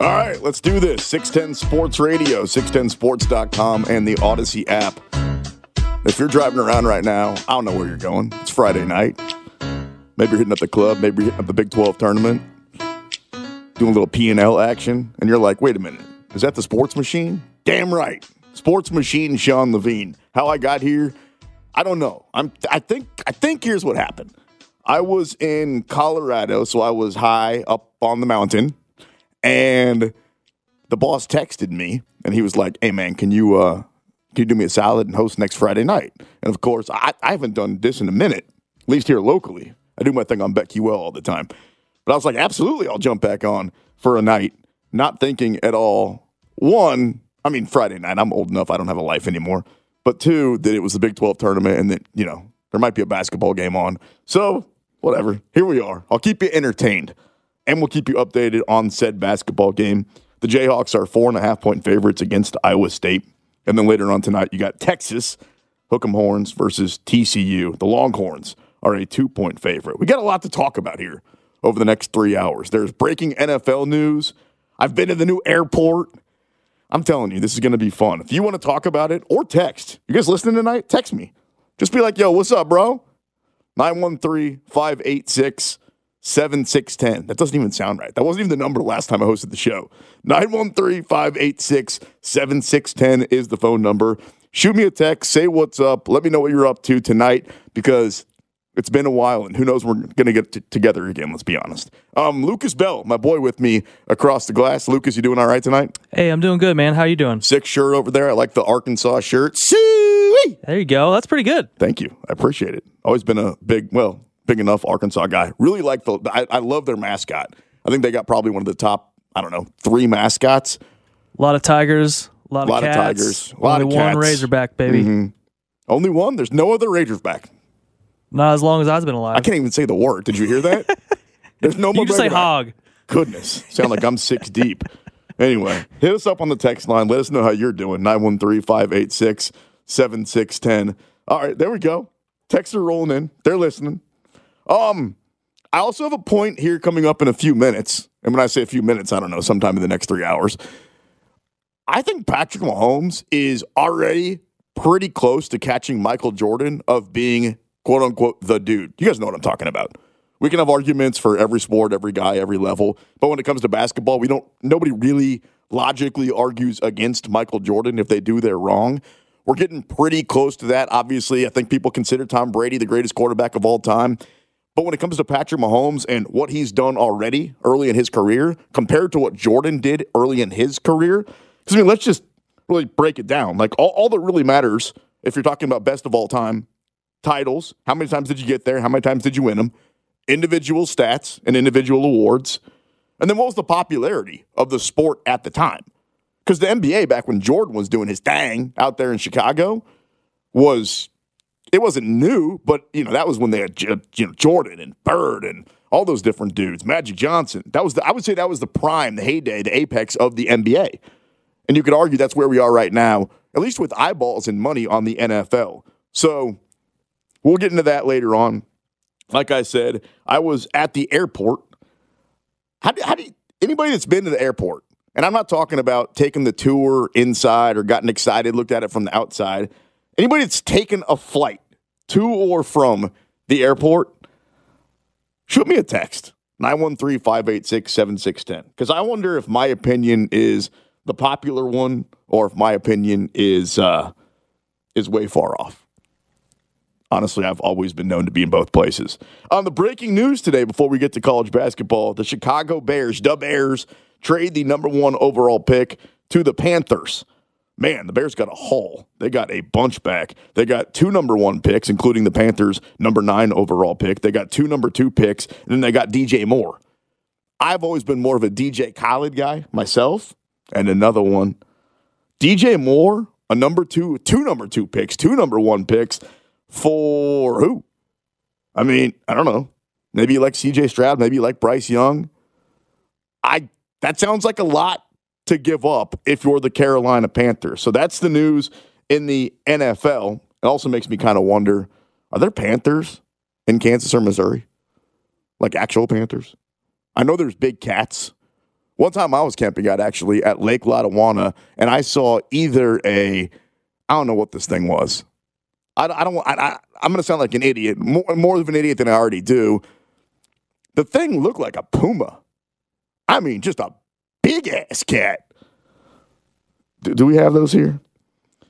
All right, let's do this. 610 Sports Radio, 610sports.com, and the Odyssey app. If you're driving around right now, I don't know where you're going. It's Friday night. Maybe you're hitting up the club, maybe you're hitting up the Big 12 tournament, doing a little P&L action, and you're like, wait a minute, is that the sports machine? Damn right. Sports machine Sean Levine. How I got here, I don't know. I'm I think I think here's what happened. I was in Colorado, so I was high up on the mountain, and the boss texted me and he was like, Hey man, can you uh can you do me a salad and host next Friday night? And of course, I, I haven't done this in a minute, at least here locally. I do my thing on BetQL all the time. But I was like, absolutely, I'll jump back on for a night, not thinking at all. One, I mean, Friday night, I'm old enough, I don't have a life anymore. But two, that it was the Big 12 tournament and that, you know, there might be a basketball game on. So, whatever. Here we are. I'll keep you entertained and we'll keep you updated on said basketball game. The Jayhawks are four and a half point favorites against Iowa State. And then later on tonight, you got Texas, Hook'em Horns versus TCU. The Longhorns are a two point favorite. We got a lot to talk about here over the next three hours. There's breaking NFL news. I've been to the new airport. I'm telling you, this is going to be fun. If you want to talk about it or text, you guys listening tonight? Text me. Just be like, yo, what's up, bro? 913 586 7610. That doesn't even sound right. That wasn't even the number last time I hosted the show. 913 586 7610 is the phone number. Shoot me a text, say what's up, let me know what you're up to tonight because it's been a while and who knows we're going to get t- together again, let's be honest. Um, Lucas Bell, my boy with me across the glass. Lucas, you doing all right tonight? Hey, I'm doing good, man. How you doing? Sick shirt over there. I like the Arkansas shirt. See? There you go. That's pretty good. Thank you. I appreciate it. Always been a big, well, big enough Arkansas guy. Really like the. I, I love their mascot. I think they got probably one of the top. I don't know three mascots. A lot of tigers. A lot, of Tigers. A lot of of cats. tigers, a lot Only of one. Razorback, baby. Mhm. Only one. There's no other Raiders back. Not as long as I've been alive. I can't even say the word. Did you hear that? There's no more. you just say Razorback. hog. Goodness, sound like I'm six deep. Anyway, hit us up on the text line. Let us know how you're doing. 913 586 7610. All right, there we go. Texts are rolling in. They're listening. Um, I also have a point here coming up in a few minutes. And when I say a few minutes, I don't know, sometime in the next three hours. I think Patrick Mahomes is already pretty close to catching Michael Jordan of being quote unquote the dude. You guys know what I'm talking about. We can have arguments for every sport, every guy, every level, but when it comes to basketball, we don't nobody really logically argues against Michael Jordan if they do they're wrong. We're getting pretty close to that. Obviously, I think people consider Tom Brady the greatest quarterback of all time. But when it comes to Patrick Mahomes and what he's done already early in his career compared to what Jordan did early in his career, because I mean, let's just really break it down. Like all, all that really matters if you're talking about best of all time titles, how many times did you get there? How many times did you win them? Individual stats and individual awards. And then what was the popularity of the sport at the time? Because the NBA back when Jordan was doing his thing out there in Chicago was it wasn't new, but you know that was when they had you know Jordan and Bird and all those different dudes, Magic Johnson. That was the, I would say that was the prime, the heyday, the apex of the NBA. And you could argue that's where we are right now, at least with eyeballs and money on the NFL. So we'll get into that later on. Like I said, I was at the airport. How do, how do you, anybody that's been to the airport, and I'm not talking about taking the tour inside or gotten excited, looked at it from the outside. Anybody that's taken a flight to or from the airport, shoot me a text 913 586 7610. Because I wonder if my opinion is the popular one or if my opinion is uh, is way far off. Honestly, I've always been known to be in both places. On the breaking news today, before we get to college basketball, the Chicago Bears, the Bears, trade the number one overall pick to the Panthers. Man, the Bears got a haul. They got a bunch back. They got two number one picks, including the Panthers' number nine overall pick. They got two number two picks, and then they got DJ Moore. I've always been more of a DJ Khaled guy myself. And another one, DJ Moore, a number two, two number two picks, two number one picks for who? I mean, I don't know. Maybe you like CJ Stroud, maybe you like Bryce Young. I that sounds like a lot to give up if you're the Carolina Panthers. So that's the news in the NFL. It also makes me kind of wonder, are there Panthers in Kansas or Missouri? Like actual Panthers? I know there's big cats One time I was camping out actually at Lake Lotawana, and I saw either a, I don't know what this thing was. I, I don't. I, I, I'm going to sound like an idiot, more, more of an idiot than I already do. The thing looked like a puma. I mean, just a big ass cat. Do, do we have those here?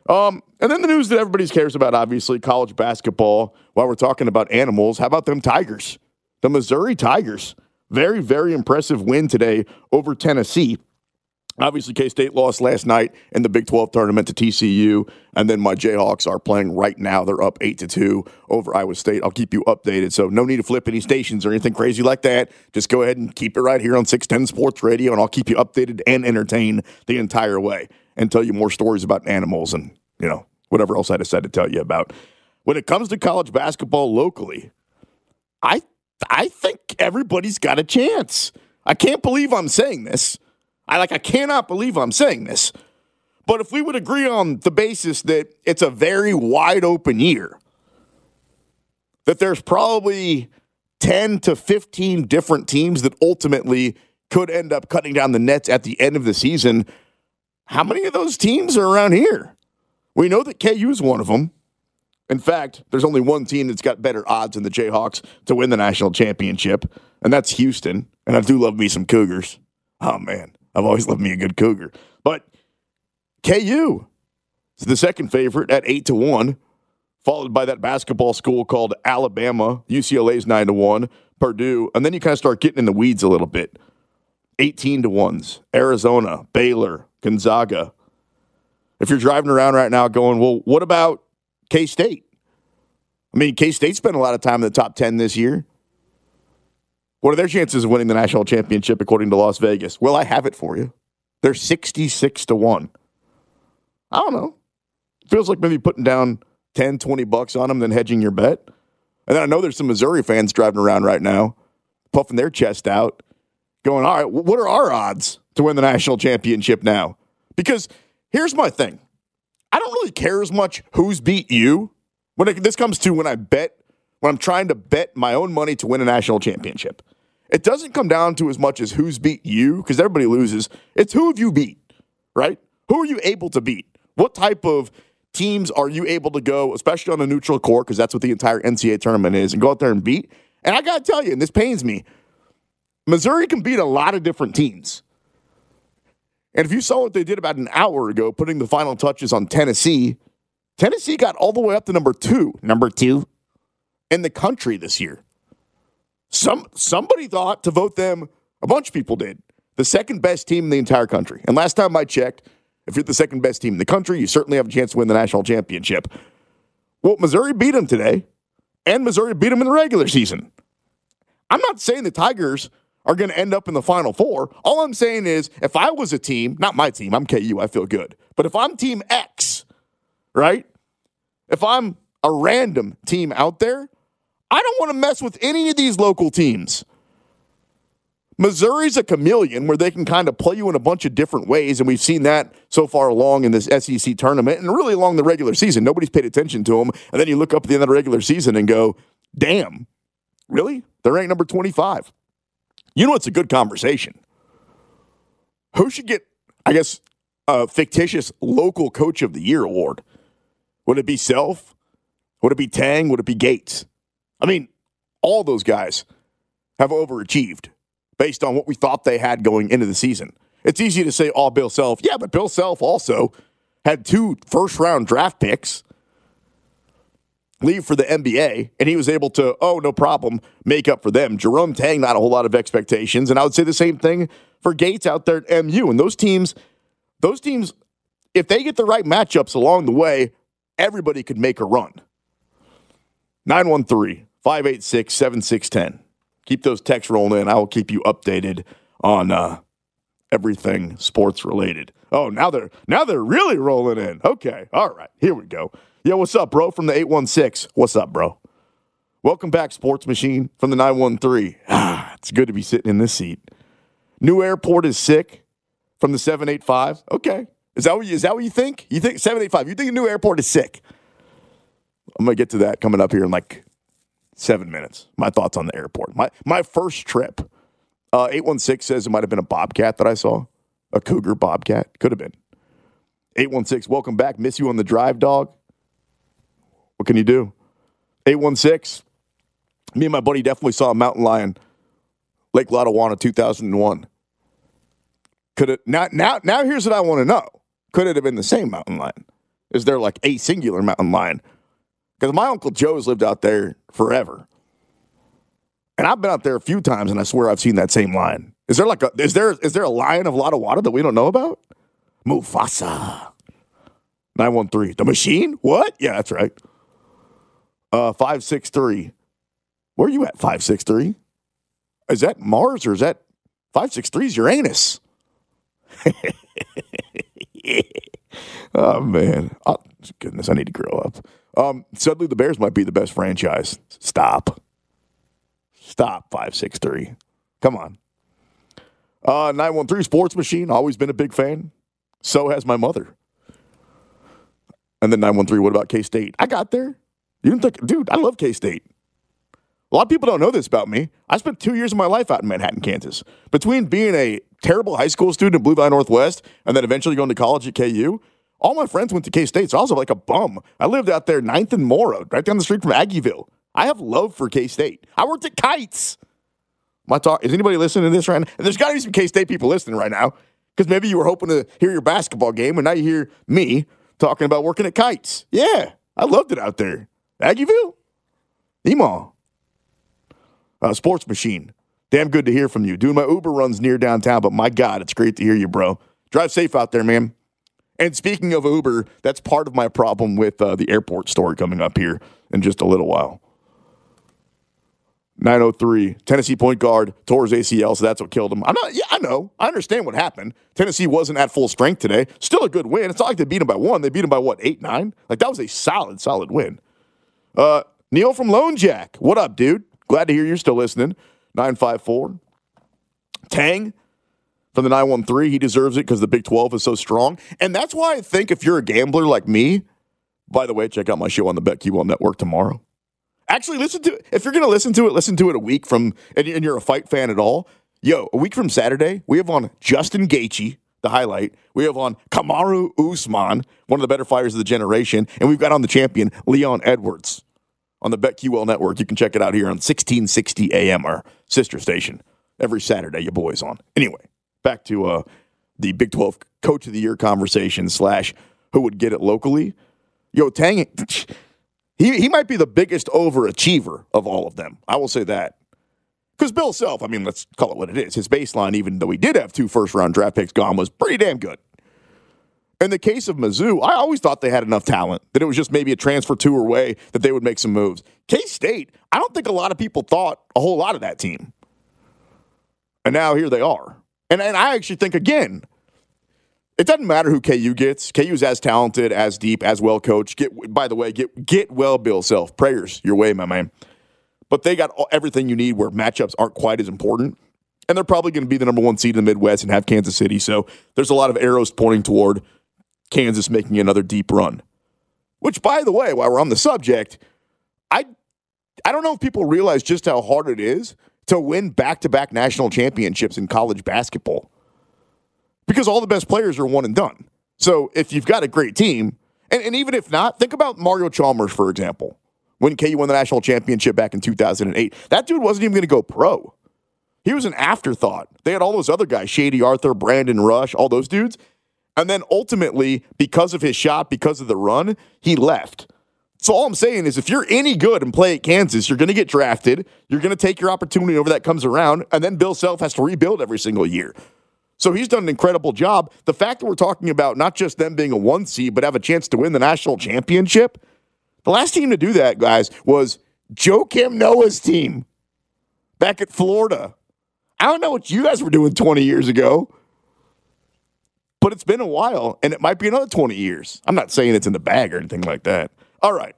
Um, and then the news that everybody cares about, obviously, college basketball. While we're talking about animals, how about them Tigers? The Missouri Tigers. Very, very impressive win today over Tennessee. Obviously, K State lost last night in the Big 12 tournament to TCU, and then my Jayhawks are playing right now. They're up eight to two over Iowa State. I'll keep you updated, so no need to flip any stations or anything crazy like that. Just go ahead and keep it right here on 610 Sports Radio, and I'll keep you updated and entertained the entire way, and tell you more stories about animals and you know whatever else I decide to tell you about. When it comes to college basketball locally, I I think everybody's got a chance. I can't believe I'm saying this. I like I cannot believe I'm saying this. But if we would agree on the basis that it's a very wide open year, that there's probably 10 to 15 different teams that ultimately could end up cutting down the nets at the end of the season, how many of those teams are around here? We know that KU is one of them. In fact, there's only one team that's got better odds than the Jayhawks to win the national championship, and that's Houston. And I do love me some Cougars. Oh, man. I've always loved me a good Cougar. But KU is the second favorite at 8 to 1, followed by that basketball school called Alabama. UCLA's 9 to 1, Purdue. And then you kind of start getting in the weeds a little bit. 18 to 1s, Arizona, Baylor, Gonzaga. If you're driving around right now going, well, what about K State? I mean, K State spent a lot of time in the top 10 this year. What are their chances of winning the national championship according to Las Vegas? Well, I have it for you. They're 66 to 1. I don't know. Feels like maybe putting down 10, 20 bucks on them, then hedging your bet. And then I know there's some Missouri fans driving around right now, puffing their chest out, going, all right, what are our odds to win the national championship now? Because here's my thing I don't really care as much who's beat you when it, this comes to when I bet, when I'm trying to bet my own money to win a national championship. It doesn't come down to as much as who's beat you, because everybody loses. It's who have you beat, right? Who are you able to beat? What type of teams are you able to go, especially on a neutral court, because that's what the entire NCAA tournament is, and go out there and beat? And I got to tell you, and this pains me, Missouri can beat a lot of different teams. And if you saw what they did about an hour ago, putting the final touches on Tennessee, Tennessee got all the way up to number two, number two in the country this year. Some somebody thought to vote them, a bunch of people did, the second best team in the entire country. And last time I checked, if you're the second best team in the country, you certainly have a chance to win the national championship. Well, Missouri beat them today, and Missouri beat them in the regular season. I'm not saying the Tigers are going to end up in the Final Four. All I'm saying is, if I was a team, not my team, I'm KU, I feel good. But if I'm Team X, right? If I'm a random team out there, I don't want to mess with any of these local teams. Missouri's a chameleon where they can kind of play you in a bunch of different ways, and we've seen that so far along in this SEC tournament and really along the regular season. Nobody's paid attention to them. And then you look up at the end of the regular season and go, damn, really? They're ranked number 25. You know, it's a good conversation. Who should get, I guess, a fictitious local coach of the year award? Would it be Self? Would it be Tang? Would it be Gates? I mean, all those guys have overachieved based on what we thought they had going into the season. It's easy to say, all Bill Self. Yeah, but Bill Self also had two first round draft picks leave for the NBA, and he was able to, oh, no problem, make up for them. Jerome Tang, not a whole lot of expectations. And I would say the same thing for Gates out there at MU. And those teams, those teams, if they get the right matchups along the way, everybody could make a run. 913 586 7610. Keep those texts rolling in. I will keep you updated on uh, everything sports related. Oh, now they're now they're really rolling in. Okay. All right. Here we go. Yo, what's up, bro? From the 816. What's up, bro? Welcome back, Sports Machine from the 913. Ah, it's good to be sitting in this seat. New airport is sick from the 785. Okay. Is that what you, is that what you think? You think 785? You think a new airport is sick? I'm gonna get to that coming up here in like seven minutes. My thoughts on the airport. My my first trip Uh, 816 says it might have been a bobcat that I saw. A cougar bobcat. Could have been. 816, welcome back. Miss you on the drive, dog. What can you do? 816, me and my buddy definitely saw a mountain lion, Lake Lotawana 2001. Could it now now now here's what I want to know. Could it have been the same mountain lion? Is there like a singular mountain lion? Because my Uncle Joe's lived out there forever. And I've been out there a few times and I swear I've seen that same line. Is there like a is there is there a lion of a lot of water that we don't know about? Mufasa. 913. The machine? What? Yeah, that's right. Uh 563. Where are you at? 563? Is that Mars or is that 563 is Uranus? oh man. Oh, goodness, I need to grow up. Um, suddenly the Bears might be the best franchise. Stop. Stop 563. Come on. Uh 913 Sports Machine, always been a big fan. So has my mother. And then 913, what about K State? I got there. You didn't think, dude, I love K State. A lot of people don't know this about me. I spent two years of my life out in Manhattan, Kansas. Between being a terrible high school student at Blue Valley Northwest and then eventually going to college at KU, all my friends went to K State, so I was like a bum. I lived out there, 9th and Morrow, right down the street from Aggieville. I have love for K State. I worked at Kites. My talk is anybody listening to this right now? And there's got to be some K State people listening right now because maybe you were hoping to hear your basketball game, and now you hear me talking about working at Kites. Yeah, I loved it out there. Aggieville, Emaw, uh, Sports Machine. Damn good to hear from you. Doing my Uber runs near downtown, but my God, it's great to hear you, bro. Drive safe out there, man. And speaking of Uber, that's part of my problem with uh, the airport story coming up here in just a little while. 903, Tennessee point guard tore his ACL, so that's what killed him. I'm not, yeah, I know. I understand what happened. Tennessee wasn't at full strength today. Still a good win. It's not like they beat him by one. They beat him by what, eight, nine? Like that was a solid, solid win. Uh, Neil from Lone Jack, what up, dude? Glad to hear you're still listening. 954. Tang from the 913, he deserves it because the Big 12 is so strong. And that's why I think if you're a gambler like me, by the way, check out my show on the BetQL Network tomorrow. Actually, listen to it. If you're going to listen to it, listen to it a week from, and you're a fight fan at all. Yo, a week from Saturday, we have on Justin Gaethje, the highlight. We have on Kamaru Usman, one of the better fighters of the generation, and we've got on the champion Leon Edwards on the BetQL network. You can check it out here on 1660 AM, our sister station, every Saturday. You boys on. Anyway, back to uh, the Big 12 Coach of the Year conversation slash who would get it locally. Yo, Tang, he, he might be the biggest overachiever of all of them. I will say that. Because Bill Self, I mean, let's call it what it is. His baseline, even though he did have two first round draft picks gone, was pretty damn good. In the case of Mizzou, I always thought they had enough talent that it was just maybe a transfer to or way that they would make some moves. K State, I don't think a lot of people thought a whole lot of that team. And now here they are. And, and I actually think, again, it doesn't matter who KU gets. KU's as talented, as deep, as well coached. Get by the way, get get well, Bill Self. Prayers your way, my man. But they got everything you need where matchups aren't quite as important. And they're probably going to be the number one seed in the Midwest and have Kansas City. So there's a lot of arrows pointing toward Kansas making another deep run. Which, by the way, while we're on the subject, I I don't know if people realize just how hard it is to win back to back national championships in college basketball because all the best players are one and done. So if you've got a great team, and, and even if not, think about Mario Chalmers, for example, when KU won the national championship back in 2008. That dude wasn't even going to go pro. He was an afterthought. They had all those other guys, Shady Arthur, Brandon Rush, all those dudes. And then ultimately, because of his shot, because of the run, he left. So all I'm saying is if you're any good and play at Kansas, you're going to get drafted. You're going to take your opportunity over that comes around. And then Bill Self has to rebuild every single year. So he's done an incredible job. The fact that we're talking about not just them being a one seed, but have a chance to win the national championship. The last team to do that, guys, was Joakim Noah's team back at Florida. I don't know what you guys were doing 20 years ago, but it's been a while and it might be another 20 years. I'm not saying it's in the bag or anything like that. All right.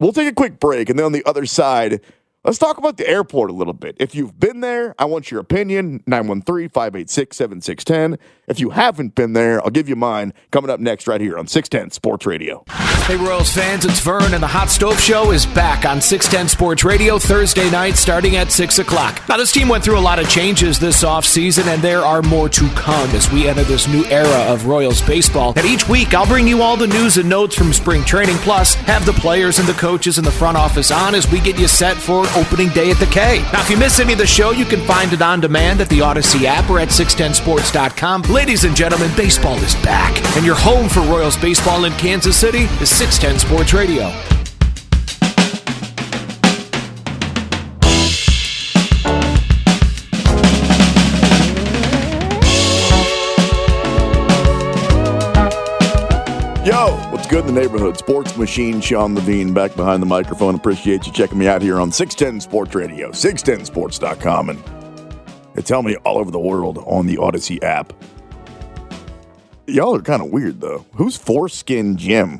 We'll take a quick break and then on the other side, Let's talk about the airport a little bit. If you've been there, I want your opinion 913 586 7610. If you haven't been there, I'll give you mine coming up next right here on 610 Sports Radio. Hey, Royals fans, it's Vern, and the Hot Stove Show is back on 610 Sports Radio Thursday night starting at 6 o'clock. Now, this team went through a lot of changes this offseason, and there are more to come as we enter this new era of Royals baseball. And each week, I'll bring you all the news and notes from spring training, plus have the players and the coaches in the front office on as we get you set for opening day at the K. Now, if you miss any of the show, you can find it on demand at the Odyssey app or at 610sports.com. Ladies and gentlemen, baseball is back, and your home for Royals baseball in Kansas City is 610 Sports Radio. Good in the neighborhood? Sports Machine Sean Levine back behind the microphone. Appreciate you checking me out here on 610 Sports Radio, 610sports.com, and they tell me all over the world on the Odyssey app. Y'all are kind of weird, though. Who's Foreskin Jim?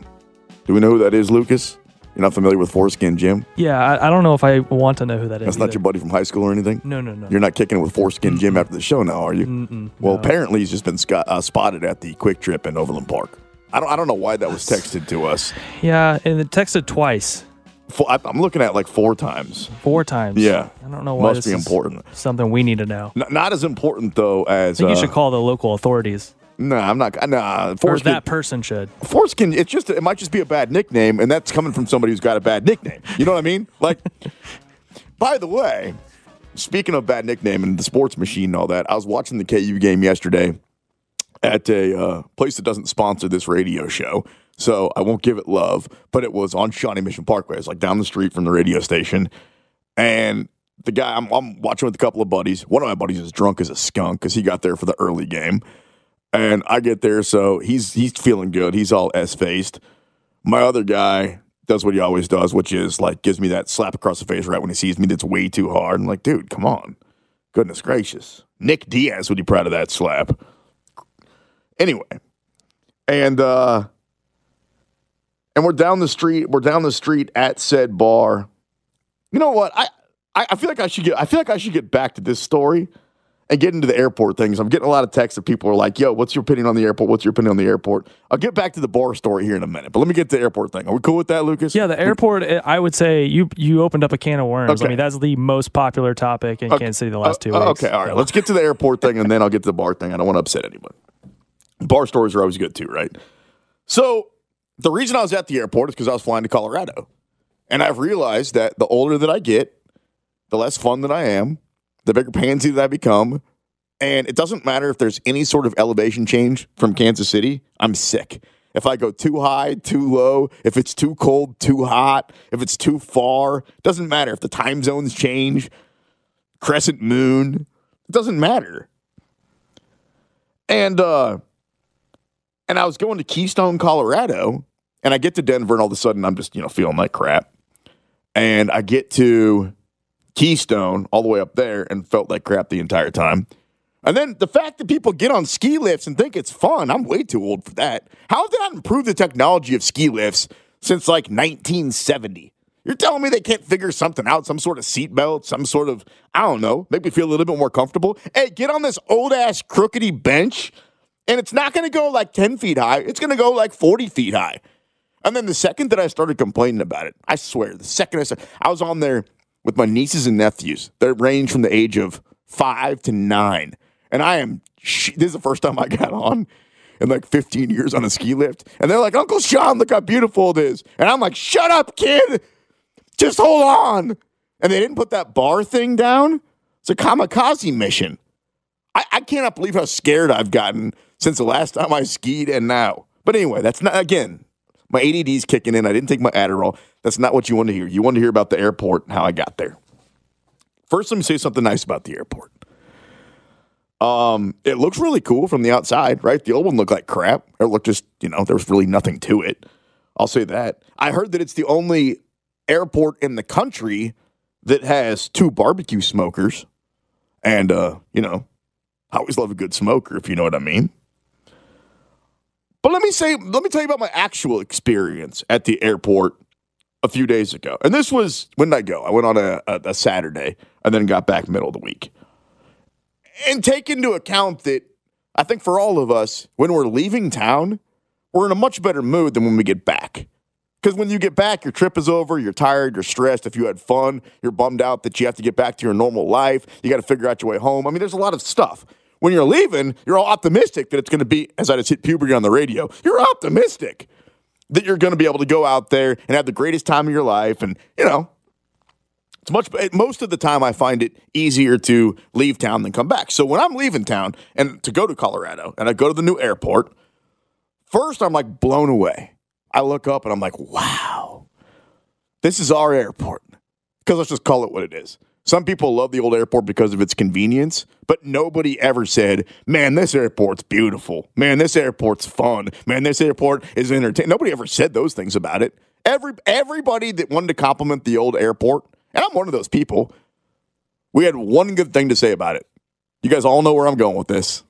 Do we know who that is, Lucas? You're not familiar with Foreskin Jim? Yeah, I, I don't know if I want to know who that is. That's not your buddy from high school or anything? No, no, no. You're not kicking it with Foreskin Jim after the show now, are you? Mm-mm, Well, no. apparently he's just been sco- uh, spotted at the QuikTrip in Overland Park. I don't, I don't know why that was texted to us. Yeah, and it texted twice, Four, I- I'm looking at like four times. four times. Yeah. I don't know why. Must this be is important. Something we need to know. N- not as important though as. I think uh, you should call the local authorities, Nah, I'm not. Nah, or foreskin. that person should. foreskin. It's just. It might just be a bad nickname, and that's coming from somebody who's got a bad nickname. You know what I mean? Like. by the way, speaking of bad nickname and the sports machine and all that, I was watching the KU game yesterday at a uh, place that doesn't sponsor this radio show, so I won't give it love. But it was on Shawnee Mission Parkway. It's like down the street from the radio station, and the guy I'm, I'm watching with a couple of buddies. One of my buddies is drunk as a skunk because he got there for the early game, and I get there, so he's he's feeling good. He's all s faced. My other guy does what he always does, which is like gives me that slap across the face right when he sees me. That's way too hard. I'm like, dude, come on, goodness gracious. Nick Diaz would be proud of that slap. Anyway, and uh and we're down the street. We're down the street at said bar. You know what? I, I feel like I should get. I feel like I should get back to this story and get into the airport things. I'm getting a lot of texts that people are like, "Yo, what's your opinion on the airport? What's your opinion on the airport?" I'll get back to the bar story here in a minute, but let me get to the airport thing. Are we cool with that, Lucas? Yeah, the airport. I would say you you opened up a can of worms. Okay. I mean, that's the most popular topic in Kansas City the last two Uh, weeks. Okay, all right. Let's get to the airport thing, and then I'll get to the bar thing. I don't want to upset anyone. Bar stories are always good too, right? So the reason I was at the airport is because I was flying to Colorado, and I've realized that the older that I get, the less fun that I am, the bigger pansy that I become, and it doesn't matter if there's any sort of elevation change from Kansas City. I'm sick. If I go too high, too low, if it's too cold, too hot, if it's too far, doesn't matter if the time zones change crescent moon. It doesn't matter. And uh and I was going to Keystone, Colorado, and I get to Denver and all of a sudden I'm just, you know, feeling like crap. And I get to Keystone all the way up there and felt like crap the entire time. And then the fact that people get on ski lifts and think it's fun, I'm way too old for that. How have they not improved the technology of ski lifts since like 1970? You're telling me they can't figure something out, some sort of seatbelt, some sort of, I don't know, make me feel a little bit more comfortable. Hey, get on this old ass crookedy bench, and it's not going to go like 10 feet high, it's going to go like 40 feet high. And then the second that I started complaining about it, I swear, the second I started, I was on there with my nieces and nephews. They range from the age of five to nine. And I am, this is the first time I got on in like 15 years on a ski lift. And they're like, Uncle Sean, look how beautiful it is. And I'm like, shut up, kid. Just hold on. And they didn't put that bar thing down. It's a kamikaze mission. I, I cannot believe how scared I've gotten since the last time I skied and now. But anyway, that's not, again, my ADD's kicking in. I didn't take my Adderall. That's not what you want to hear. You want to hear about the airport and how I got there. First, let me say something nice about the airport. Um, it looks really cool from the outside, right? The old one looked like crap. It looked just, you know, there was really nothing to it. I'll say that. I heard that it's the only airport in the country that has two barbecue smokers. And, uh, you know, I always love a good smoker, if you know what I mean. But let me say, let me tell you about my actual experience at the airport a few days ago. And this was, when did I go? I went on a, a, a Saturday and then got back middle of the week. And take into account that I think for all of us, when we're leaving town, we're in a much better mood than when we get back. Because when you get back, your trip is over, you're tired, you're stressed. If you had fun, you're bummed out that you have to get back to your normal life. You got to figure out your way home. I mean, there's a lot of stuff. When you're leaving, you're all optimistic that it's going to be, as I just hit puberty on the radio, you're optimistic that you're going to be able to go out there and have the greatest time of your life. And, you know, it's much, most of the time I find it easier to leave town than come back. So when I'm leaving town and to go to Colorado and I go to the new airport, first I'm like blown away. I look up and I'm like, wow, this is our airport. Because let's just call it what it is. Some people love the old airport because of its convenience, but nobody ever said, man, this airport's beautiful. Man, this airport's fun. Man, this airport is entertaining. Nobody ever said those things about it. Every, everybody that wanted to compliment the old airport, and I'm one of those people, we had one good thing to say about it. You guys all know where I'm going with this.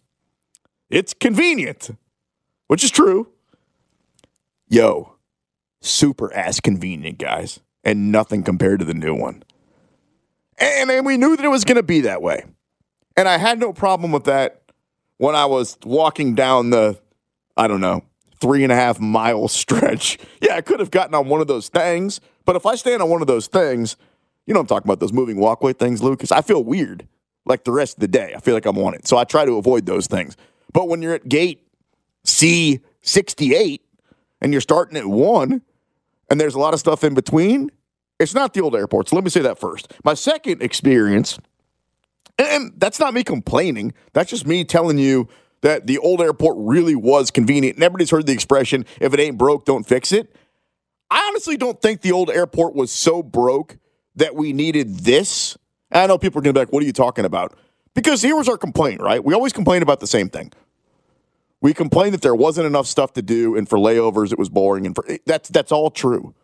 It's convenient, which is true. Yo, super ass convenient, guys, and nothing compared to the new one. And, and we knew that it was going to be that way. And I had no problem with that when I was walking down the, I don't know, three and a half mile stretch. Yeah, I could have gotten on one of those things, but if I stand on one of those things, you know I'm talking about those moving walkway things, Lucas. I feel weird like the rest of the day. I feel like I'm on it. So I try to avoid those things. But when you're at gate C68 and you're starting at one and there's a lot of stuff in between, it's not the old airport. So let me say that first. My second experience, and that's not me complaining, that's just me telling you that the old airport really was convenient. And everybody's heard the expression if it ain't broke, don't fix it. I honestly don't think the old airport was so broke that we needed this. And I know people are going to be like, what are you talking about? Because here was our complaint, right? We always complain about the same thing. We complained that there wasn't enough stuff to do, and for layovers, it was boring. And for, that's that's all true.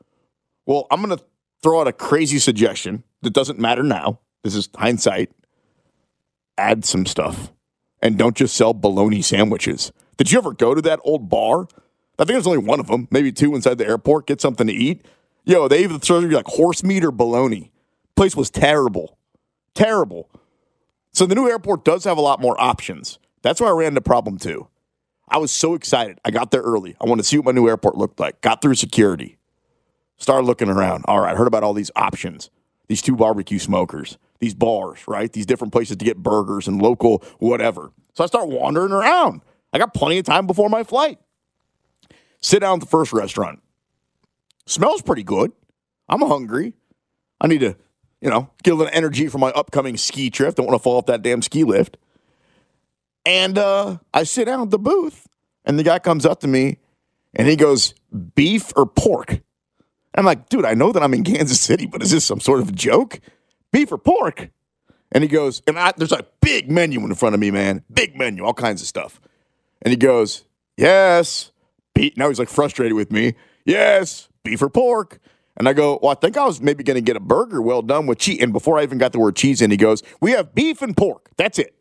Well, I'm going to throw out a crazy suggestion that doesn't matter now. This is hindsight. Add some stuff and don't just sell bologna sandwiches. Did you ever go to that old bar? I think there's only one of them, maybe two inside the airport. Get something to eat. Yo, they even throw you like horse meat or bologna. Place was terrible, terrible. So the new airport does have a lot more options. That's where I ran into problem too. I was so excited. I got there early. I wanted to see what my new airport looked like. Got through security. Started looking around. All right, heard about all these options. These two barbecue smokers, these bars, right? These different places to get burgers and local whatever. So I start wandering around. I got plenty of time before my flight. Sit down at the first restaurant. Smells pretty good. I'm hungry. I need to, you know, get a little energy for my upcoming ski trip. Don't want to fall off that damn ski lift. And uh, I sit down at the booth, and the guy comes up to me and he goes, Beef or pork? I'm like, dude, I know that I'm in Kansas City, but is this some sort of joke? Beef or pork? And he goes, and I, there's a big menu in front of me, man. Big menu, all kinds of stuff. And he goes, yes. Beef. Now he's like frustrated with me. Yes, beef or pork. And I go, well, I think I was maybe going to get a burger well done with cheese. And before I even got the word cheese in, he goes, we have beef and pork. That's it.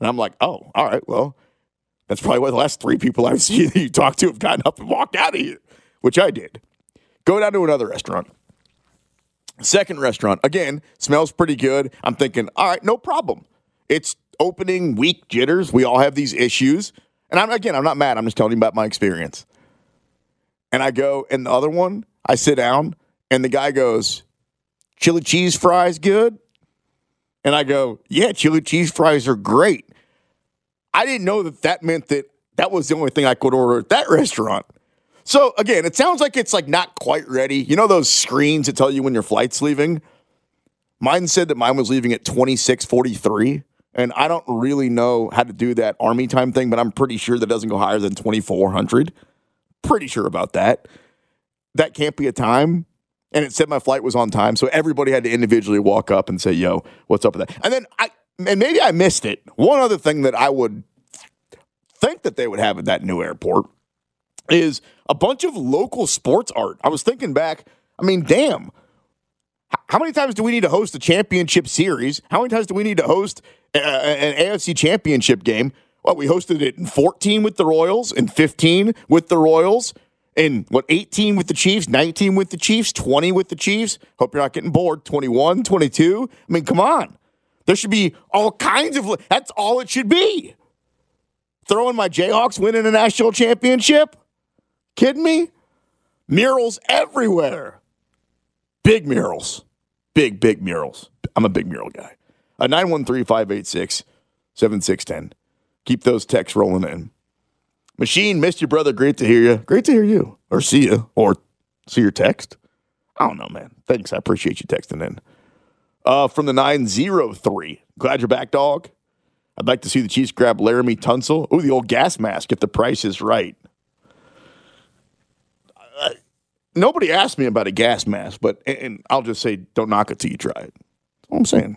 And I'm like, oh, all right, well, that's probably what the last three people I've seen that you talked to have gotten up and walked out of here, which I did. Go down to another restaurant. Second restaurant, again, smells pretty good. I'm thinking, all right, no problem. It's opening week jitters. We all have these issues. And I'm again, I'm not mad. I'm just telling you about my experience. And I go, and the other one, I sit down, and the guy goes, chili cheese fries good? And I go, yeah, chili cheese fries are great. I didn't know that that meant that that was the only thing I could order at that restaurant. So again, it sounds like it's like not quite ready. You know those screens that tell you when your flight's leaving? Mine said that mine was leaving at 2643. And I don't really know how to do that army time thing, but I'm pretty sure that doesn't go higher than 2400. Pretty sure about that. That can't be a time. And it said my flight was on time. So everybody had to individually walk up and say, yo, what's up with that? And then I, and maybe I missed it. One other thing that I would think that they would have at that new airport is a bunch of local sports art. I was thinking back, I mean, damn. How many times do we need to host a championship series? How many times do we need to host uh, an AFC championship game? Well, we hosted it in 14 with the Royals, in 15 with the Royals, in what, 18 with the Chiefs, 19 with the Chiefs, 20 with the Chiefs. Hope you're not getting bored. 21, 22. I mean, come on. There should be all kinds of, that's all it should be. Throwing my Jayhawks winning a national championship? Kidding me? Murals everywhere. Big murals. Big, big murals. I'm a big mural guy. A 913 586 7610. Keep those texts rolling in. Machine, missed you, brother. Great to hear you. Great to hear you. Or see you. Or see your text. I don't know, man. Thanks. I appreciate you texting in. Uh, from the 903. Glad you're back, dog. I'd like to see the Chiefs grab Laremy Tunsil. Ooh, the old gas mask if the price is right. Nobody asked me about a gas mask, but and I'll just say don't knock it till you try it. That's all I'm saying.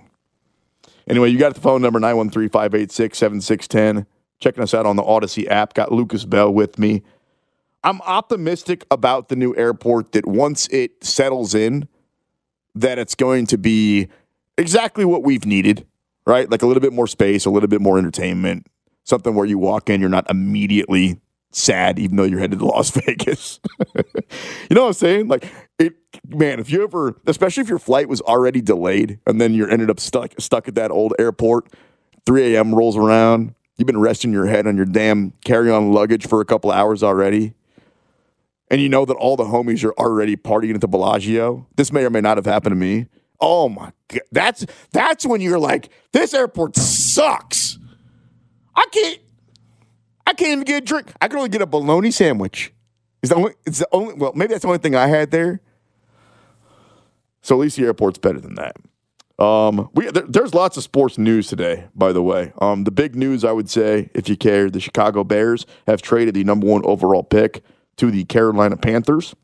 Anyway, you got the phone number 913 586 7610. Checking us out on the Odyssey app. Got Lucas Bell with me. I'm optimistic about the new airport that once it settles in, that it's going to be exactly what we've needed, right? Like a little bit more space, a little bit more entertainment, something where you walk in, you're not immediately sad, even though you're headed to Las Vegas. you know what I'm saying? Like it, man. If you ever, especially if your flight was already delayed and then you're ended up stuck stuck at that old airport, 3 a.m. rolls around. You've been resting your head on your damn carry-on luggage for a couple hours already and you know that all the homies are already partying at the Bellagio, this may or may not have happened to me. Oh my god, that's that's when you're like, this airport sucks. I can't, I can't even get a drink. I can only get a bologna sandwich. It's the only, it's the only. Well, maybe that's the only thing I had there. So at least the airport's better than that. Um, we there, there's lots of sports news today, by the way. Um, the big news I would say, if you care, the Chicago Bears have traded the number one overall pick to the Carolina Panthers.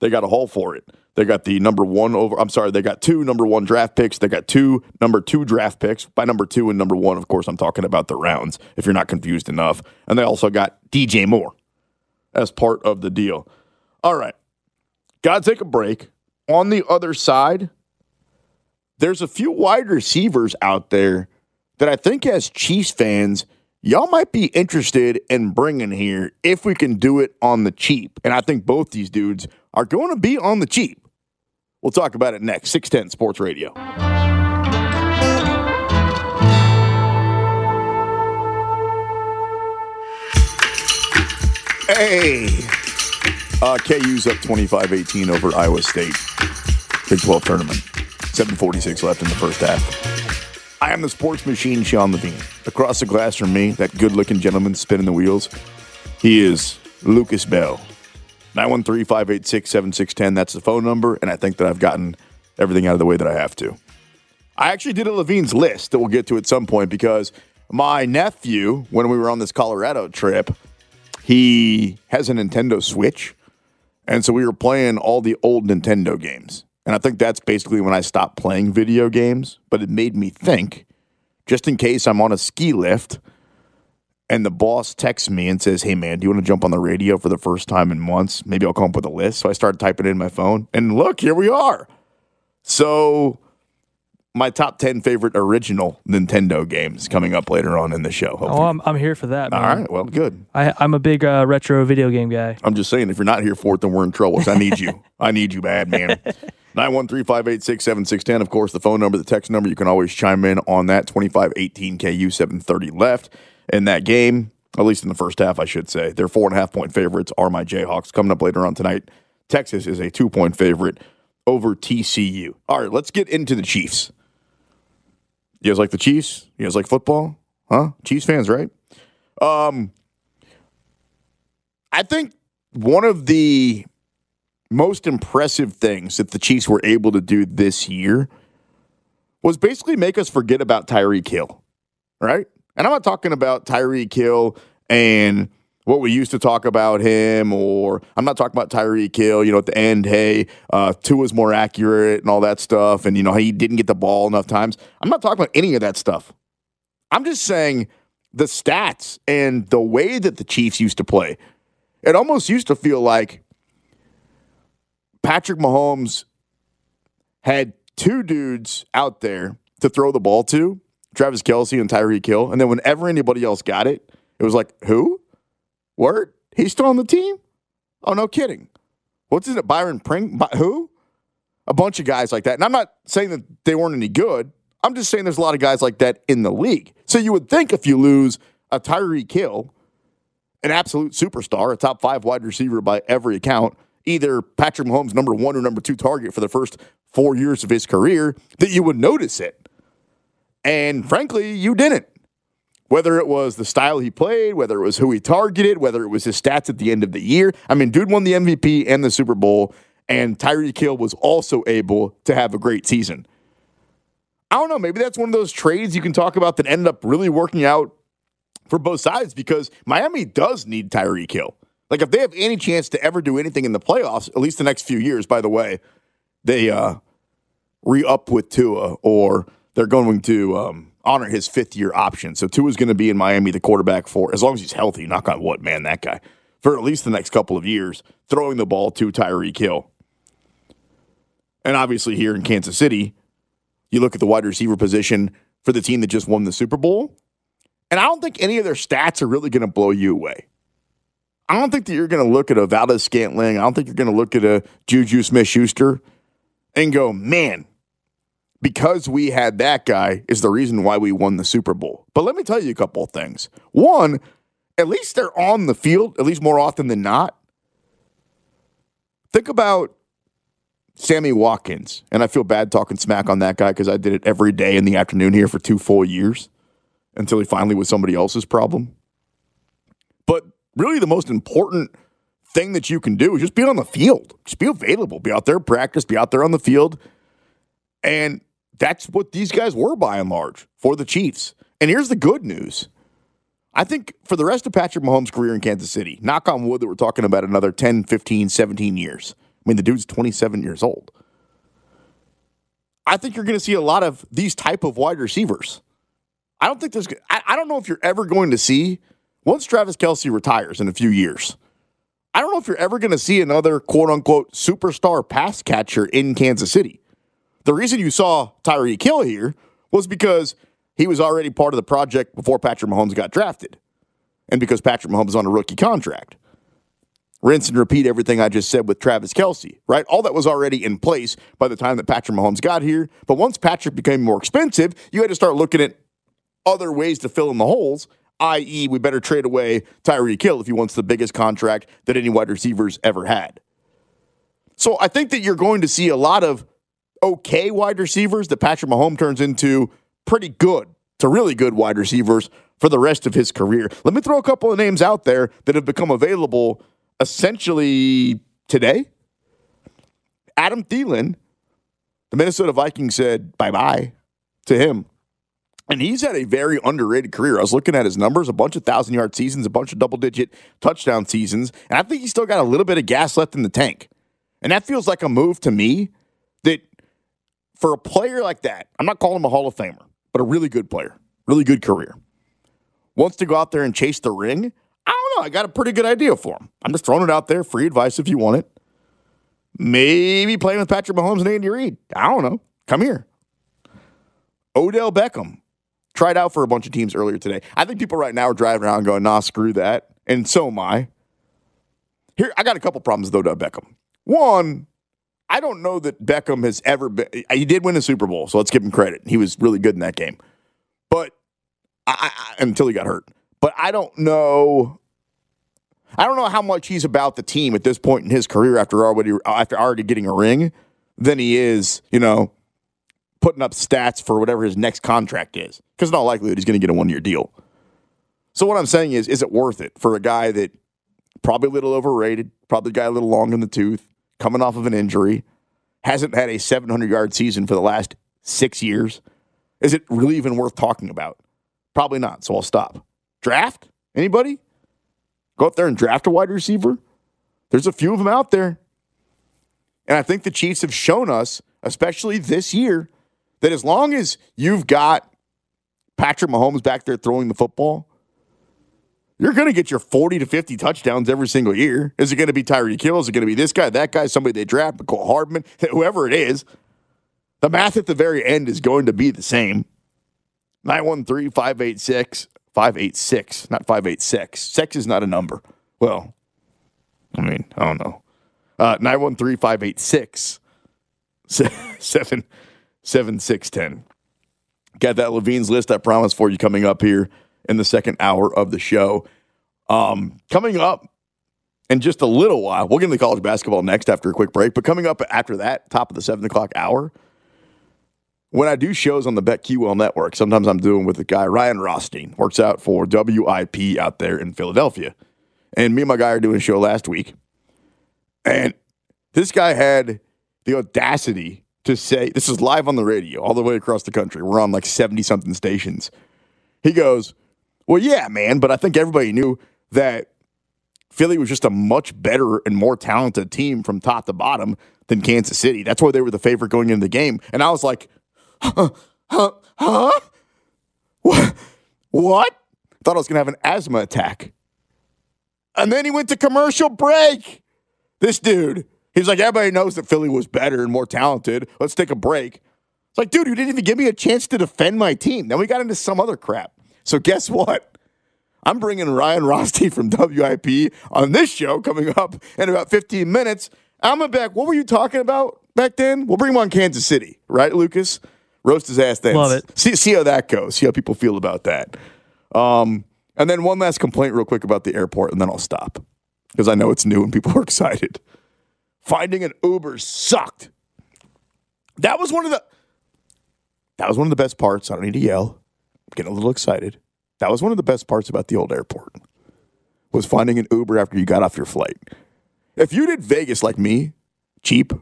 They got a haul for it. They got the number one over. I'm sorry, they got two number one draft picks. They got two number two draft picks. By number two and number one, of course, I'm talking about the rounds, if you're not confused enough. And they also got DJ Moore as part of the deal. All right. Gotta take a break. On the other side, there's a few wide receivers out there that I think, as Chiefs fans, y'all might be interested in bringing here if we can do it on the cheap. And I think both these dudes are going to be on the cheap. We'll talk about it next. 610 Sports Radio. Hey! Uh, KU's up 25 18 over Iowa State. Big 12 tournament. 746 left in the first half. I am the sports machine, Sean Levine. Across the glass from me, that good looking gentleman spinning the wheels, he is Lucas Bell. 913 586 7610. That's the phone number, and I think that I've gotten everything out of the way that I have to. I actually did a Levine's list that we'll get to at some point because my nephew, when we were on this Colorado trip, he has a Nintendo Switch. And so we were playing all the old Nintendo games. And I think that's basically when I stopped playing video games. But it made me think just in case I'm on a ski lift and the boss texts me and says, Hey man, do you want to jump on the radio for the first time in months? Maybe I'll come up with a list. So I started typing it in my phone. And look, here we are. So my top 10 favorite original Nintendo games coming up later on in the show. Oh. I'm, I'm here for that. Man. All right. Well, good. I, I'm a big uh, retro video game guy. I'm just saying, if you're not here for it, then we're in trouble. So I need you. I need you bad, man. 913 586 7610. Of course, the phone number, the text number, you can always chime in on that. 2518 KU 730 left in that game, at least in the first half, I should say. Their four and a half point favorites are my Jayhawks. Coming up later on tonight, Texas is a two point favorite over TCU. All right, let's get into the Chiefs. You guys like the Chiefs? You guys like football? Huh? Chiefs fans, right? Um, I think one of the most impressive things that the Chiefs were able to do this year was basically make us forget about Tyreek Hill, right? And I'm not talking about Tyree Kill and what we used to talk about him, or I'm not talking about Tyree Kill, you know, at the end, hey, uh, Tua's more accurate and all that stuff, and, you know, he didn't get the ball enough times. I'm not talking about any of that stuff. I'm just saying the stats and the way that the Chiefs used to play. It almost used to feel like Patrick Mahomes had two dudes out there to throw the ball to, Travis Kelce and Tyreek Hill. And then whenever anybody else got it, it was like, who? Word? He's still on the team? Oh, no kidding. What's it? Byron Pring? By, who? A bunch of guys like that. And I'm not saying that they weren't any good. I'm just saying there's a lot of guys like that in the league. So you would think if you lose a Tyreek Hill an absolute superstar, a top five wide receiver by every account, either Patrick Mahomes' number one or number two target for the first four years of his career, that you would notice it. And frankly, you didn't. Whether it was the style he played, whether it was who he targeted, whether it was his stats at the end of the year. I mean, dude won the MVP and the Super Bowl, and Tyreek Hill was also able to have a great season. I don't know. Maybe that's one of those trades you can talk about that ended up really working out for both sides because Miami does need Tyreek Hill. Like if they have any chance to ever do anything in the playoffs, at least the next few years, by the way, they uh, re up with Tua or they're going to um, honor his fifth year option. So Tua's going to be in Miami, the quarterback for as long as he's healthy. Knock on wood, man, that guy for at least the next couple of years, throwing the ball to Tyreek Hill. And obviously, here in Kansas City, you look at the wide receiver position for the team that just won the Super Bowl, and I don't think any of their stats are really going to blow you away. I don't think that you're going to look at a Valdes Scantling. I don't think you're going to look at a Juju Smith Schuster and go, man, because we had that guy is the reason why we won the Super Bowl. But let me tell you a couple of things. One, at least they're on the field, at least more often than not. Think about Sammy Watkins. And I feel bad talking smack on that guy because I did it every day in the afternoon here for two full years until he finally was somebody else's problem. But really, the most important thing that you can do is just be on the field, just be available, be out there, practice, be out there on the field. And that's what these guys were by and large for the Chiefs. And here's the good news. I think for the rest of Patrick Mahomes' career in Kansas City, knock on wood that we're talking about another 10, 15, 17 years. I mean, the dude's 27 years old. I think you're going to see a lot of these type of wide receivers. I don't think there's. I, I don't know if you're ever going to see once Travis Kelce retires in a few years. I don't know if you're ever going to see another quote unquote superstar pass catcher in Kansas City. The reason you saw Tyreek Hill here was because he was already part of the project before Patrick Mahomes got drafted, and because Patrick Mahomes was on a rookie contract rinse and repeat everything I just said with Travis Kelce, right? All that was already in place by the time that Patrick Mahomes got here. But once Patrick became more expensive, you had to start looking at other ways to fill in the holes, i.e., we better trade away Tyreek Hill if he wants the biggest contract that any wide receivers ever had. So I think that you're going to see a lot of okay wide receivers that Patrick Mahomes turns into pretty good to really good wide receivers for the rest of his career. Let me throw a couple of names out there that have become available essentially today. Adam Thielen, the Minnesota Vikings said bye bye to him. And he's had a very underrated career. I was looking at his numbers, a bunch of thousand yard seasons, a bunch of double digit touchdown seasons. And I think he's still got a little bit of gas left in the tank. And that feels like a move to me for a player like that, I'm not calling him a Hall of Famer, but a really good player, really good career, wants to go out there and chase the ring. I don't know. I got a pretty good idea for him. I'm just throwing it out there. Free advice if you want it. Maybe playing with Patrick Mahomes and Andy Reid. I don't know. Come here. Odell Beckham tried out for a bunch of teams earlier today. I think people right now are driving around going, nah, screw that. And so am I. Here, I got a couple problems with Odell Beckham. One, I don't know that Beckham has ever been. He did win a Super Bowl, so let's give him credit. He was really good in that game, but I, I, until he got hurt. But I don't know. I don't know how much he's about the team at this point in his career after already after already getting a ring than he is, you know, putting up stats for whatever his next contract is. Because in all likelihood, he's going to get a one year deal. So what I'm saying is, is it worth it for a guy that probably a little overrated, probably a guy a little long in the tooth, coming off of an injury, hasn't had a 700 yard season for the last six years? Is it really even worth talking about? Probably not. So I'll stop. Draft? Anybody? Go up there and draft a wide receiver? There's a few of them out there. And I think the Chiefs have shown us, especially this year, that as long as you've got Patrick Mahomes back there throwing the football, you're going to get your 40 to 50 touchdowns every single year. Is it going to be Tyreek Hill? Is it going to be this guy, that guy, somebody they draft, Mecole Hardman, whoever it is? The math at the very end is going to be the same. 913 586 586, not 586. Sex is not a number. Well, I mean, I don't know. Uh, 913 586 7610. Got that Levine's list I promised for you coming up here in the second hour of the show. Um, coming up in just a little while, we'll get into college basketball next after a quick break. But coming up after that, top of the seven o'clock hour, when I do shows on the BetQL network, sometimes I'm doing with the guy Ryan Rothstein, works out for WIP out there in Philadelphia. And me and my guy are doing a show last week. And this guy had the audacity to say, this is live on the radio all the way across the country. We're on like 70 something stations. He goes, Well, yeah, man, but I think everybody knew that Philly was just a much better and more talented team from top to bottom than Kansas City. That's why they were the favorite going into the game. And I was like, Huh? Huh? huh? What? What? Thought I was going to have an asthma attack. And then he went to commercial break. This dude, he's like, everybody knows that Philly was better and more talented. Let's take a break. It's like, dude, you didn't even give me a chance to defend my team. Then we got into some other crap. So guess what? I'm bringing Ryan Rothstein from WIP on this show coming up in about 15 minutes. I'm back. What were you talking about back then? We'll bring him on Kansas City, right, Lucas? Roast his ass then. Love it. See, see how that goes. See how people feel about that. Um, and then one last complaint, real quick, about the airport, and then I'll stop because I know it's new and people are excited. Finding an Uber sucked. That was one of the. That was one of the best parts. I don't need to yell. Getting a little excited. That was one of the best parts about the old airport. Was finding an Uber after you got off your flight. If you did Vegas like me, cheap,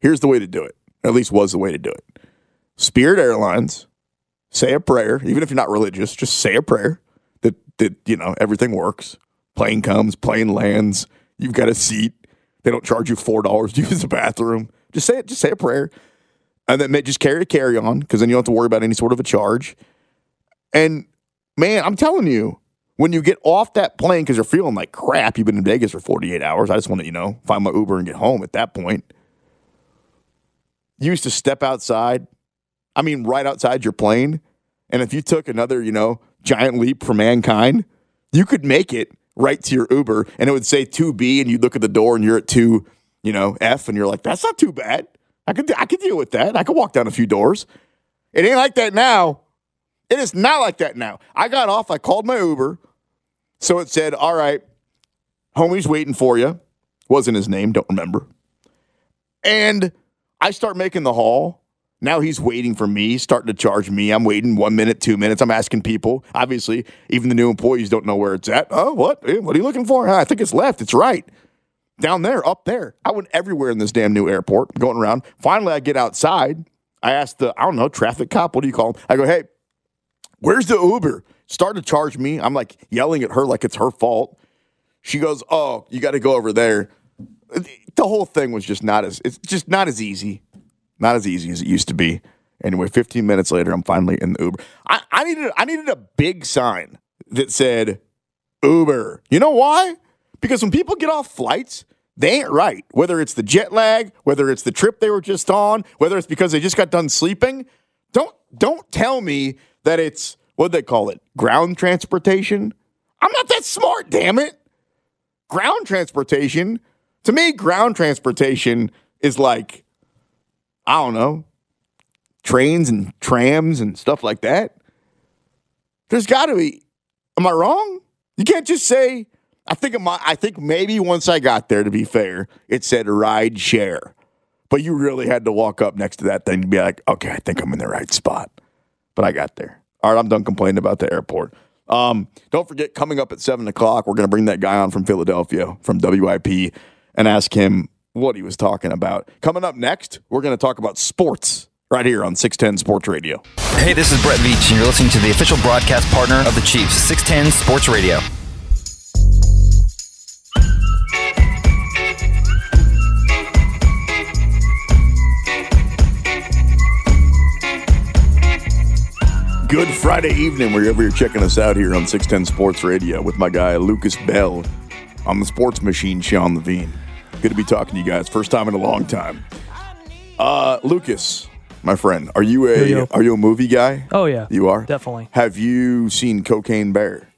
here's the way to do it. At least was the way to do it. Spirit Airlines, say a prayer, even if you're not religious, just say a prayer that that you know everything works. Plane comes, plane lands, you've got a seat. They don't charge you four dollars to use the bathroom. Just say it. Just say a prayer, and then just carry a carry on because then you don't have to worry about any sort of a charge. And man, I'm telling you, when you get off that plane because you're feeling like crap, you've been in Vegas for 48 hours. I just want to, you know, find my Uber and get home at that point. You used to step outside, I mean, right outside your plane. And if you took another, you know, giant leap for mankind, you could make it right to your Uber and it would say 2B and you look at the door and you're at 2, you know, F and you're like, that's not too bad. I could I could deal with that. I could walk down a few doors. It ain't like that now. It is not like that now. I got off, I called my Uber. So it said, "All right, homie's waiting for you." Wasn't his name, don't remember. And I start making the haul. Now he's waiting for me, starting to charge me. I'm waiting one minute, two minutes. I'm asking people. Obviously, even the new employees don't know where it's at. Oh, what? Eh, What are you looking for? "Ah, I think it's left. It's right. Down there, up there. I went everywhere in this damn new airport, going around. Finally, I get outside. I asked the, I don't know, traffic cop. What do you call him? I go, hey, where's the Uber? Start to charge me. I'm like yelling at her like it's her fault. She goes, oh, you got to go over there. The whole thing was just not as, it's just not as easy. Not as easy as it used to be. Anyway, 15 minutes later, I'm finally in the Uber. I, I needed, I needed a big sign that said Uber. You know why? Because when people get off flights, they ain't right. Whether it's the jet lag, whether it's the trip they were just on, whether it's because they just got done sleeping, don't don't tell me that it's what they call it, ground transportation. I'm not that smart, damn it. Ground transportation, to me, ground transportation is like, I don't know, trains and trams and stuff like that. There's got to be. Am I wrong? You can't just say. I think might, I think maybe once I got there, to be fair, it said ride share, but you really had to walk up next to that thing to be like, okay, I think I'm in the right spot. But I got there. All right, I'm done complaining about the airport. Um, don't forget, coming up at seven o'clock, we're going to bring that guy on from Philadelphia, from WIP, and ask him what he was talking about. Coming up next, we're going to talk about sports right here on 610 Sports Radio. Hey, this is Brett Veach, and you're listening to the official broadcast partner of the Chiefs, 610 Sports Radio. Good Friday evening, wherever you're checking us out here on 610 Sports Radio with my guy Lucas Bell on the Sports Machine, Sean Levine. Good to be talking to you guys. First time in a long time. Uh, Lucas, my friend, are you a Yo, yo. are you a movie guy? Oh yeah, You are definitely. Have you seen Cocaine Bear?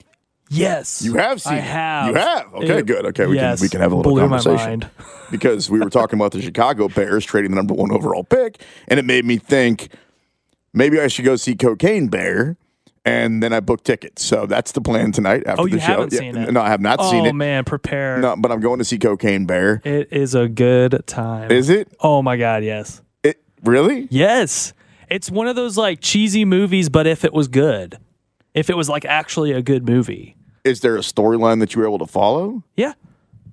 Yes, You have seen. I it. have. You have. Okay, It- good. Okay, we yes, can we can have a little blew conversation because we were talking about the Chicago Bears trading the number one overall pick, and it made me think maybe I should go see Cocaine Bear and then I booked tickets. So that's the plan tonight after Oh, the show. haven't Yeah, seen it? No, I have not oh seen it. Oh man, prepare. No, but I'm going to see Cocaine Bear. It is a good time. Is it? Oh my god, yes. It really? Yes. It's one of those like cheesy movies, but if it was good. If it was like actually a good movie. Is there a storyline that you were able to follow? Yeah.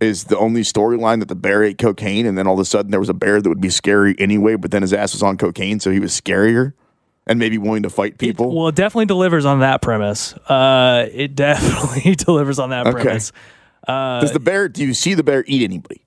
Is the only storyline that the bear ate cocaine and then all of a sudden there was a bear that would be scary anyway, but then his ass was on cocaine, so he was scarier and maybe willing to fight people? Well, it definitely delivers on that premise. Uh, it definitely delivers on that Okay. premise. Does the bear? Do you see the bear eat anybody?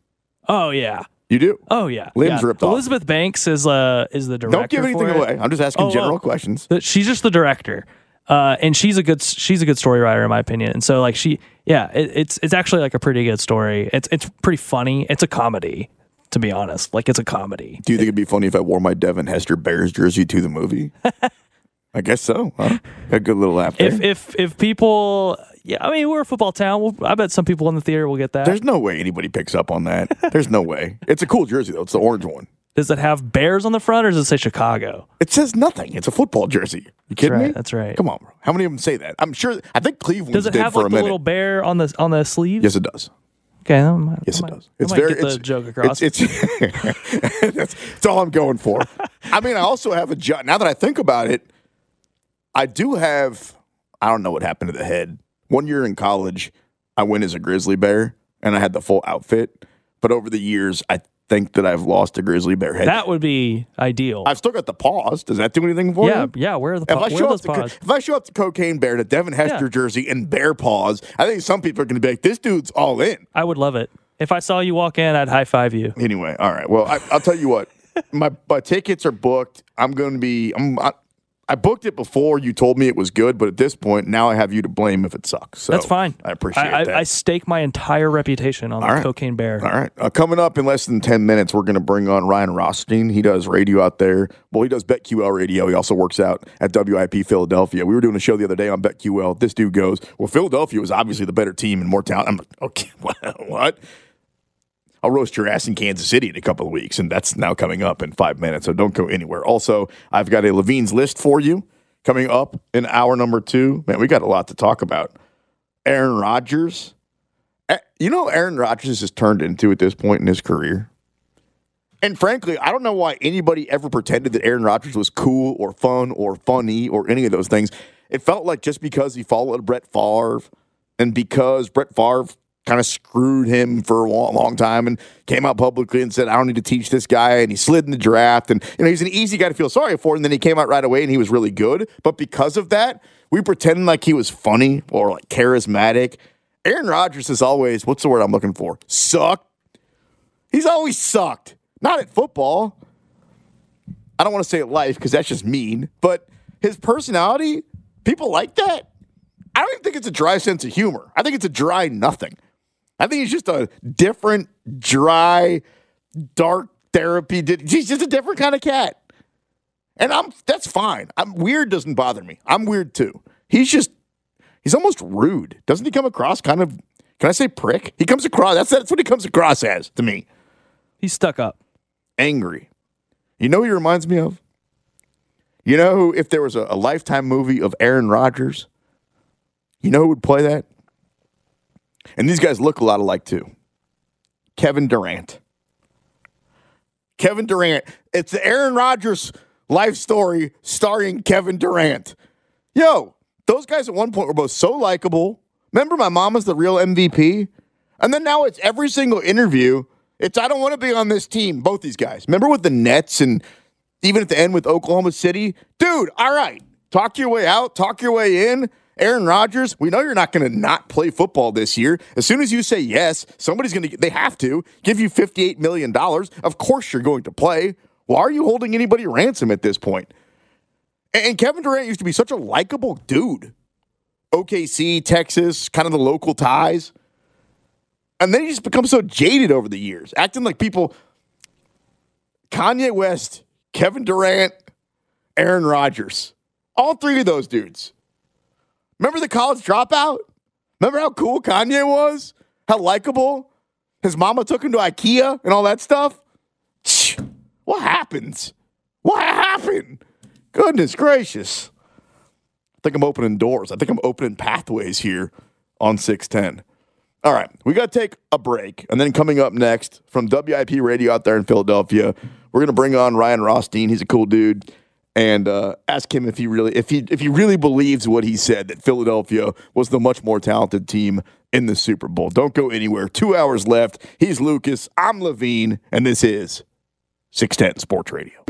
Oh yeah. You do. Oh yeah. Limbs yeah. ripped off. Elizabeth Banks is uh is the director. Don't give anything it. away. I'm just asking Oh, general oh. questions. She's just the director. Uh, and she's a good she's a good story writer in my opinion. And so like she yeah, it, it's it's actually like a pretty good story. It's it's pretty funny. It's a comedy, to be honest. Like it's a comedy. Do you think it'd be funny if I wore my Devin Hester Bears jersey to the movie? I guess so. Huh? A good little laugh there. If if if people yeah, I mean we're a football town. We'll, I bet some people in the theater will get that. There's no way anybody picks up on that. There's no way. It's a cool jersey though. It's the orange one. Does it have bears on the front or does it say Chicago? It says nothing. It's a football jersey. You kidding right, me? that's right. Come on, bro. How many of them say that? I'm sure. I think Cleveland Does it did have for like a the minute. little bear on the on the sleeves? yes, it does. Okay, I might, Yes, I it might- does. It's very it's, joke across. It's, it's that's, that's all I'm going for. I mean, I also have a job. Now that I think about it, I do have. I don't know what happened to the head. One year in college, I went as a grizzly bear, and I had the full outfit. But over the years, I think that I've lost a grizzly bear head. that would be ideal. I've still got the paws. Does that do anything for yeah, you? yeah. Yeah. Where are the If paw- I show up to, paws? if I show up to Cocaine Bear to Devin Hester Yeah. jersey and bear paws, I think some people are going to be like, "This dude's all in." I would love it. If I saw you walk in, I'd high five you. Anyway, all right. Well, I, I'll tell you what. my my tickets are booked. I'm going to be. I'm. I, I booked it before you told me it was good, but at this point, now I have you to blame if it sucks. So That's fine. I appreciate I, that. I, I stake my entire reputation on the right. cocaine bear. All right. Uh, coming up in less than 10 minutes, we're going to bring on Ryan Rothstein. He does radio out there. Well, he does BetQL radio. He also works out at WIP Philadelphia. We were doing a show the other day on BetQL. This dude goes, Well, Philadelphia was obviously the better team and more talent. I'm like, Okay, what? I'll roast your ass in Kansas City in a couple of weeks, and that's now coming up in five minutes. So don't go anywhere. Also, I've got a Levine's list for you coming up in hour number two. Man, we got a lot to talk about. Aaron Rodgers. You know, Aaron Rodgers has turned into at this point in his career. And frankly, I don't know why anybody ever pretended that Aaron Rodgers was cool or fun or funny or any of those things. It felt like just because he followed Brett Favre and because Brett Favre kind of screwed him for a long, long time and came out publicly and said, I don't need to teach this guy. And he slid in the draft. And, you know, he's an easy guy to feel sorry for. And then he came out right away and he was really good. But because of that, we pretend like he was funny or like charismatic. Aaron Rodgers is always, what's the word I'm looking for? Sucked. He's always sucked. Not at football. I don't want to say life because that's just mean, but his personality, people like that. I don't even think it's a dry sense of humor. I think it's a dry nothing. I think he's just a different, dry, dark therapy. He's just a different kind of cat. And I'm that's fine. I'm weird doesn't bother me. I'm weird too. He's just he's almost rude. Doesn't he come across kind of can I say prick? He comes across that's that's what he comes across as to me. He's stuck up. Angry. You know who he reminds me of? You know who, if there was a, a lifetime movie of Aaron Rodgers, you know who would play that? And these guys look a lot alike too. Kevin Durant. Kevin Durant. It's the Aaron Rodgers life story starring Kevin Durant. Yo, those guys at one point were both so likable. Remember, my mom was the real MVP? And then now it's every single interview. It's, I don't want to be on this team. Both these guys. Remember with the Nets and even at the end with Oklahoma City? Dude, all right. Talk your way out, talk your way in. Aaron Rodgers, we know you're not going to not play football this year. As soon as you say yes, somebody's going to, they have to give you $58 million. Of course you're going to play. Why are you holding anybody ransom at this point? And Kevin Durant used to be such a likable dude. OKC, Texas, kind of the local ties. And then he just becomes so jaded over the years, acting like people Kanye West, Kevin Durant, Aaron Rodgers. All three of those dudes. Remember the college dropout? Remember how cool Kanye was? How likable? His mama took him to IKEA and all that stuff? What happens? What happened? Goodness gracious. I think I'm opening doors. I think I'm opening pathways here on 610. All right, we got to take a break. And then coming up next from WIP Radio out there in Philadelphia, we're going to bring on Ryan Rothstein. He's a cool dude. And uh, ask him if he really if he if he really believes what he said that Philadelphia was the much more talented team in the Super Bowl. Don't go anywhere. Two hours left. He's Lucas. I'm Levine, and this is 610 Sports Radio.